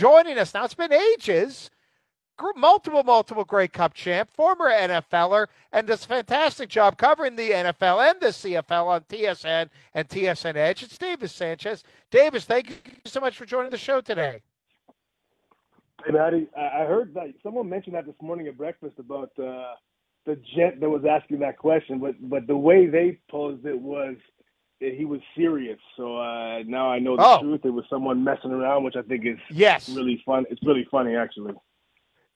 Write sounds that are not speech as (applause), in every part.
joining us now. It's been ages. Multiple, multiple Grey Cup champ, former NFLer, and does a fantastic job covering the NFL and the CFL on TSN and TSN Edge. It's Davis Sanchez. Davis, thank you so much for joining the show today. I heard that someone mentioned that this morning at breakfast about uh, the gent that was asking that question, but but the way they posed it was that he was serious. So uh, now I know the oh. truth. It was someone messing around, which I think is yes really fun. It's really funny actually.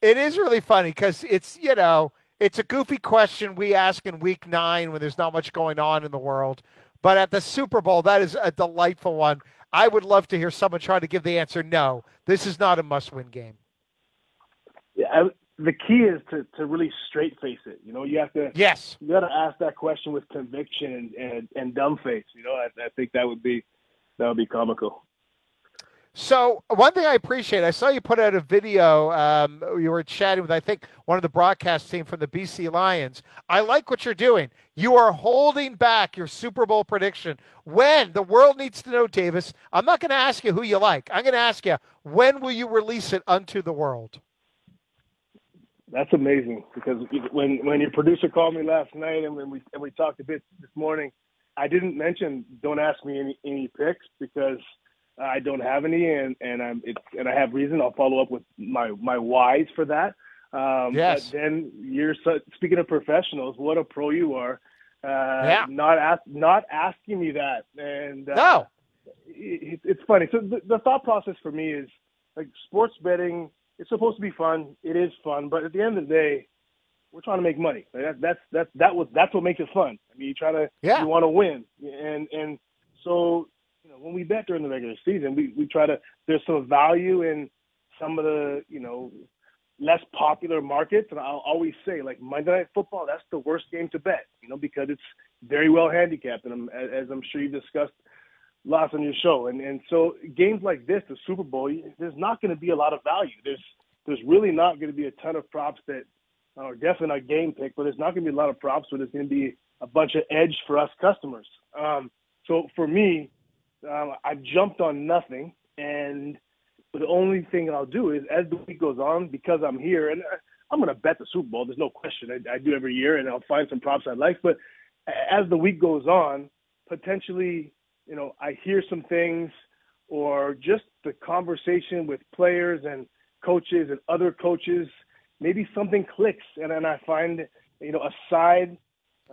It is really funny because it's you know it's a goofy question we ask in week nine when there's not much going on in the world, but at the Super Bowl that is a delightful one. I would love to hear someone try to give the answer. No, this is not a must-win game. Yeah, the key is to, to really straight face it. You know, you have to yes, you got to ask that question with conviction and, and, and dumb face. You know, I, I think that would be that would be comical. So one thing I appreciate, I saw you put out a video. Um, you were chatting with, I think, one of the broadcast team from the BC Lions. I like what you're doing. You are holding back your Super Bowl prediction. When the world needs to know, Davis, I'm not going to ask you who you like. I'm going to ask you when will you release it unto the world. That's amazing because when when your producer called me last night and when we and we talked a bit this morning, I didn't mention don't ask me any any picks because I don't have any and and I'm it's and I have reason. I'll follow up with my my whys for that. Um, yes. But then you're speaking of professionals. What a pro you are. Uh, yeah. Not ask not asking me that and uh, no. It, it's funny. So the, the thought process for me is like sports betting it's supposed to be fun. It is fun, but at the end of the day, we're trying to make money. That, that's that's that was that's what makes it fun. I mean, you try to yeah. you want to win, and and so you know when we bet during the regular season, we we try to there's some value in some of the you know less popular markets, and I'll always say like Monday Night Football, that's the worst game to bet, you know, because it's very well handicapped, and I'm, as I'm sure you've discussed lots on your show. And and so games like this, the Super Bowl, there's not going to be a lot of value. There's there's really not going to be a ton of props that are definitely not game pick, but there's not going to be a lot of props where there's going to be a bunch of edge for us customers. Um, so for me, um, I jumped on nothing, and the only thing I'll do is as the week goes on, because I'm here, and I'm going to bet the Super Bowl. There's no question. I, I do every year, and I'll find some props I like. But as the week goes on, potentially you know, I hear some things or just the conversation with players and coaches and other coaches, maybe something clicks and then I find, you know, a side,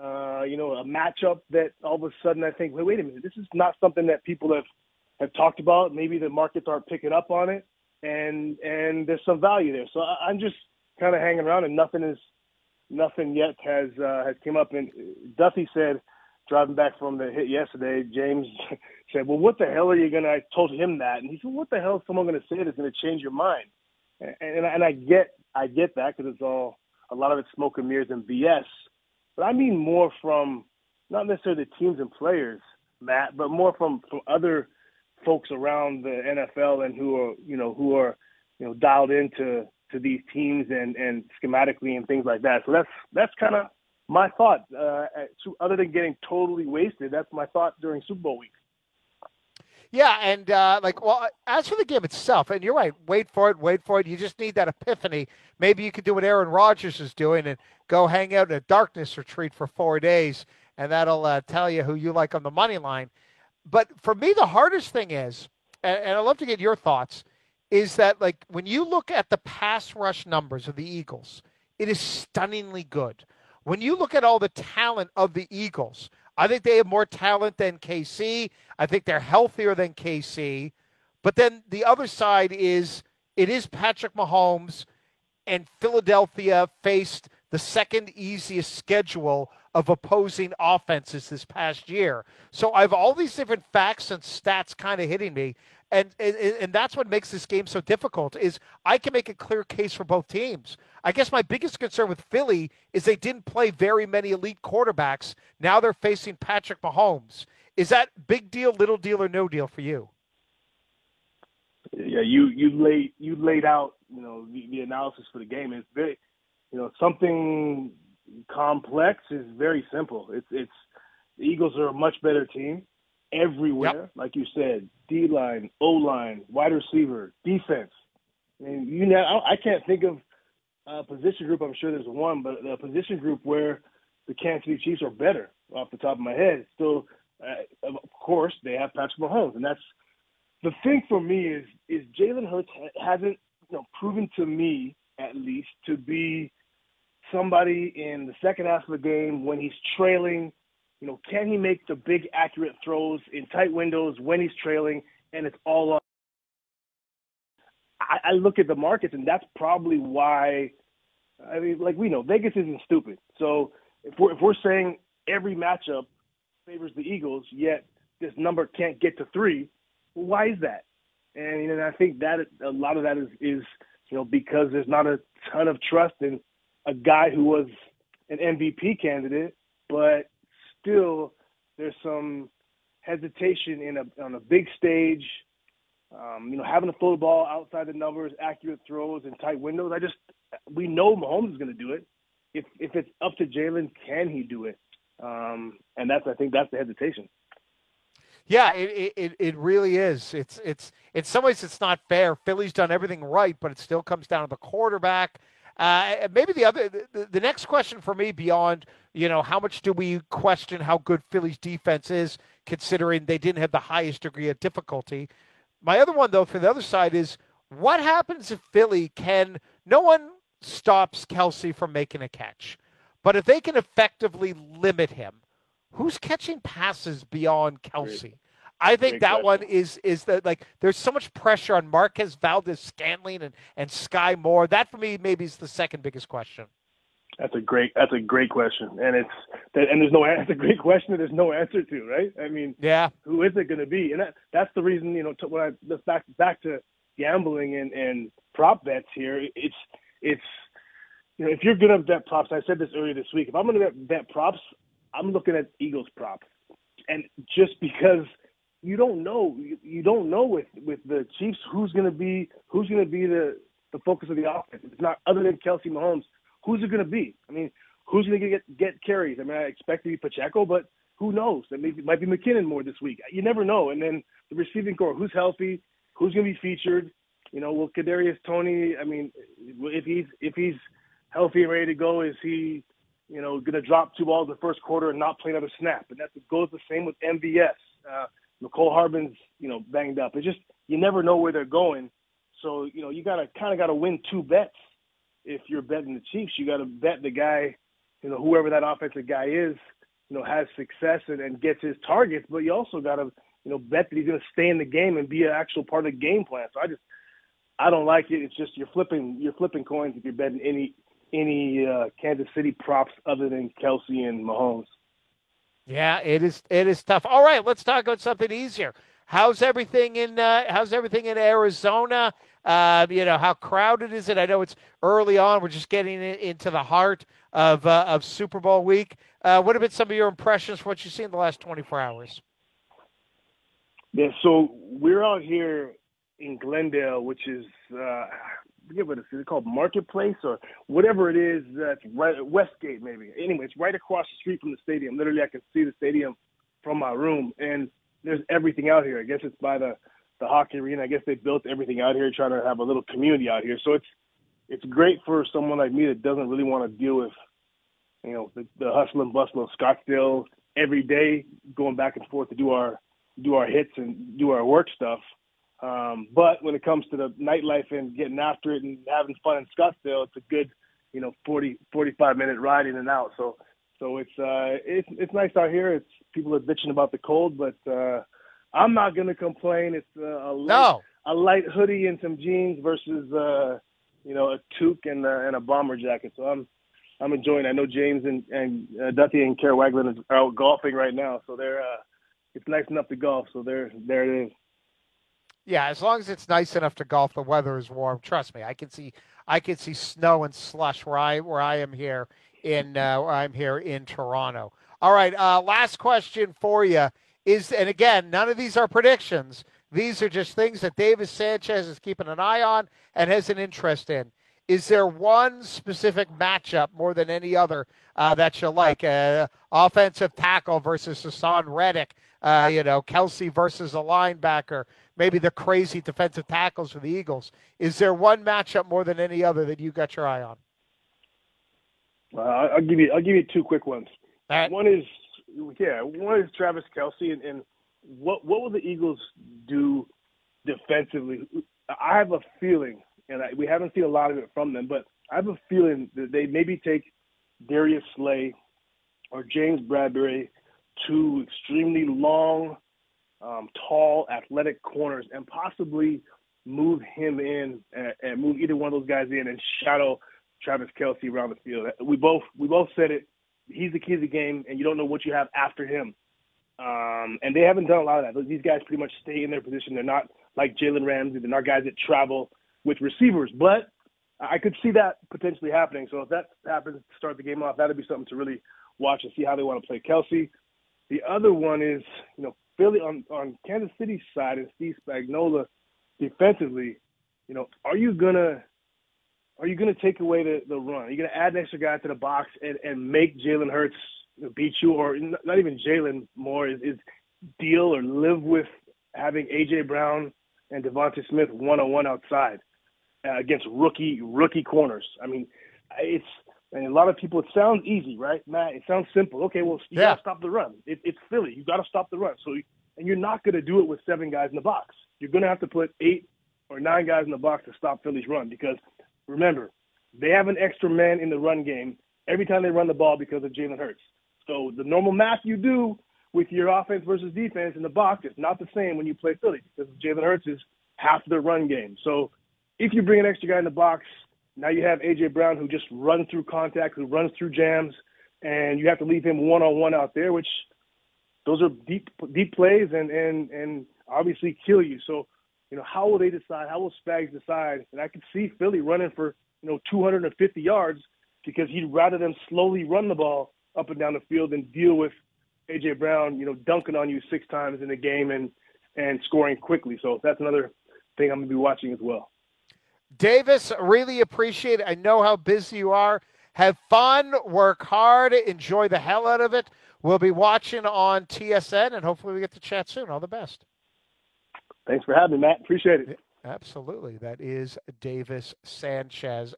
uh, you know, a matchup that all of a sudden I think, wait, wait a minute, this is not something that people have, have talked about. Maybe the markets aren't picking up on it and, and there's some value there. So I, I'm just kind of hanging around and nothing is, nothing yet has, uh, has came up. And Duthie said, driving back from the hit yesterday, James (laughs) said, "Well, what the hell are you gonna?" I told him that, and he said, "What the hell is someone gonna say that's gonna change your mind?" And and, and I get I get that because it's all a lot of it's smoke and mirrors and BS, but I mean more from not necessarily the teams and players, Matt, but more from from other folks around the NFL and who are you know who are you know dialed into to these teams and and schematically and things like that. So that's that's kind of my thought, uh, other than getting totally wasted, that's my thought during Super Bowl week. Yeah, and uh, like, well, as for the game itself, and you're right, wait for it, wait for it. You just need that epiphany. Maybe you could do what Aaron Rodgers is doing and go hang out in a darkness retreat for four days, and that'll uh, tell you who you like on the money line. But for me, the hardest thing is, and, and I'd love to get your thoughts, is that like when you look at the pass rush numbers of the Eagles, it is stunningly good. When you look at all the talent of the Eagles, I think they have more talent than KC. I think they're healthier than KC. But then the other side is it is Patrick Mahomes, and Philadelphia faced the second easiest schedule of opposing offenses this past year. So I have all these different facts and stats kind of hitting me. And, and, and that's what makes this game so difficult is I can make a clear case for both teams. I guess my biggest concern with Philly is they didn't play very many elite quarterbacks. Now they're facing Patrick Mahomes. Is that big deal, little deal, or no deal for you? Yeah, you you laid you laid out you know the, the analysis for the game. It's very you know something complex is very simple. It's it's the Eagles are a much better team everywhere, yep. like you said, D line, O line, wide receiver, defense. I mean, you know, I can't think of a position group. I'm sure there's one, but a position group where the Kansas City Chiefs are better off the top of my head. So, uh, of course, they have Patrick Mahomes, and that's the thing for me is is Jalen Hurts hasn't you know proven to me at least to be somebody in the second half of the game when he's trailing. You know, can he make the big accurate throws in tight windows when he's trailing and it's all up? I, I look at the markets and that's probably why. I mean, like we know, Vegas isn't stupid. So if we're if we're saying every matchup favors the Eagles, yet this number can't get to three, well, why is that? And you know, I think that a lot of that is is you know because there's not a ton of trust in a guy who was an MVP candidate, but still there's some hesitation in a on a big stage. Um, you know, having to throw the ball outside the numbers, accurate throws, and tight windows. I just we know Mahomes is going to do it. If if it's up to Jalen, can he do it? Um, and that's I think that's the hesitation. Yeah, it, it it really is. It's it's in some ways it's not fair. Philly's done everything right, but it still comes down to the quarterback. Uh, maybe the other the, the next question for me beyond you know how much do we question how good Philly's defense is, considering they didn't have the highest degree of difficulty. My other one though for the other side is what happens if Philly can no one stops Kelce from making a catch, but if they can effectively limit him who's catching passes beyond Kelce? Great. I think Great that question. one is is that like there's so much pressure on Marquez Valdes Scantling and, and Skyy Moore. That for me maybe is the second biggest question. That's a great that's a great question, and it's and there's no (laughs) that's a great question that there's no answer to, right? I mean, yeah, who is it going to be? And that that's the reason you know to, when I let's back back to gambling and and prop bets here. It's it's you know if you're going to bet props, I said this earlier this week. If I'm going to bet, props, I'm looking at Eagles props, and just because you don't know, you, you don't know with with the Chiefs who's going to be who's going to be the the focus of the offense. It's not other than Kelce Mahomes. Who's it going to be? I mean, who's going to get get carries? I mean, I expect to be Pacheco, but who knows? That maybe might be McKinnon more this week. You never know. And then the receiving corps, who's healthy? Who's going to be featured? You know, will Kadarius Toney? I mean, if he's if he's healthy and ready to go, is he you know, going to drop two balls the first quarter and not play another snap. And that goes the same with MVS. Uh, Mecole Hardman's, you know, banged up. It's just you never know where they're going. So you know, you gotta kind of got to win two bets if you're betting the Chiefs. You got to bet the guy, you know, whoever that offensive guy is, you know, has success and, and gets his targets. But you also got to, you know, bet that he's going to stay in the game and be an actual part of the game plan. So I just, I don't like it. It's just you're flipping, you're flipping coins if you're betting any any uh, Kansas City props other than Kelce and Mahomes. Yeah, it is. It is tough. All right, let's talk about something easier. How's everything in uh, How's everything in Arizona? Uh, you know, how crowded is it? I know it's early on. We're just getting into the heart of uh, of Super Bowl week. Uh, what have been some of your impressions from what you've seen in the last 24 hours? Yeah, so we're out here in Glendale, which is uh, forget what it's, called Marketplace or whatever it is that's right Westgate maybe. Anyway, it's right across the street from the stadium. Literally, I can see the stadium from my room, and there's everything out here. I guess it's by the the hockey arena. I guess they built everything out here, trying to have a little community out here. So it's it's great for someone like me that doesn't really want to deal with, you know, the, the hustle and bustle of Scottsdale every day, going back and forth to do our do our hits and do our work stuff. Um, but when it comes to the nightlife and getting after it and having fun in Scottsdale, it's a good, you know, 40, 45 minute ride in and out. So, so it's, uh, it's, it's nice out here. It's people are bitching about the cold, but, uh, I'm not going to complain. It's uh, a light, no. a light hoodie and some jeans versus, uh, you know, a toque and, uh, and a bomber jacket. So I'm, I'm enjoying. It. I know James and and uh, Duthie and Kara Wagland are out golfing right now, so they're uh, it's nice enough to golf. So there, there it is. Yeah, as long as it's nice enough to golf, the weather is warm. Trust me, I can see I can see snow and slush where I where I am here in uh, I'm here in Toronto. All right, uh, last question for you is, and again, none of these are predictions. These are just things that Davis Sanchez is keeping an eye on and has an interest in. Is there one specific matchup more than any other uh, that you like? Uh, offensive tackle versus Haason Reddick, uh, you know, Kelce versus a linebacker, maybe the crazy defensive tackles for the Eagles. Is there one matchup more than any other that you got your eye on? Uh, I'll give you I'll give you two quick ones. Right. One is yeah, one is Travis Kelce, and, and what what will the Eagles do defensively? I have a feeling, and I, we haven't seen a lot of it from them, but I have a feeling that they maybe take Darius Slay or James Bradberry, two extremely long, um, tall, athletic corners, and possibly move him in and, and move either one of those guys in and shadow Travis Kelce around the field. We both we both said it. He's the key to the game, and you don't know what you have after him. Um, and they haven't done a lot of that. These guys pretty much stay in their position. They're not like Jalen Ramsey. They're not guys that travel with receivers. But I could see that potentially happening. So if that happens to start the game off, that'd be something to really watch and see how they want to play Kelce. The other one is, you know, Philly on on Kansas City's side and Steve Spagnuolo defensively. You know, are you gonna are you going to take away the, the run? Are you going to add an extra guy to the box and, and make Jalen Hurts beat you, or not even Jalen more is, is deal or live with having AJ Brown and Devonta Smith one on one outside uh, against rookie rookie corners. I mean, it's and a lot of people. It sounds easy, right, Matt? It sounds simple. Okay, well, you Yeah. got to stop the run. It, it's Philly. You got to stop the run. So, and you're not going to do it with seven guys in the box. You're going to have to put eight or nine guys in the box to stop Philly's run because remember, they have an extra man in the run game every time they run the ball because of Jalen Hurts. So the normal math you do with your offense versus defense in the box is not the same when you play Philly because Jalen Hurts is half their run game. So if you bring an extra guy in the box, now you have AJ Brown who just runs through contact, who runs through jams, and you have to leave him one on one out there, which those are deep deep plays and and and obviously kill you. So you know how will they decide? How will Spags decide? And I could see Philly running for you know 250 yards because he'd rather them slowly run the ball up and down the field than deal with AJ Brown, you know, dunking on you six times in a game and and scoring quickly. So that's another thing I'm gonna be watching as well. Davis, really appreciate it. I know how busy you are. Have fun, work hard, enjoy the hell out of it. We'll be watching on TSN, and hopefully we get to chat soon. All the best. Thanks for having me, Matt. Appreciate it. Absolutely. That is Davis Sanchez.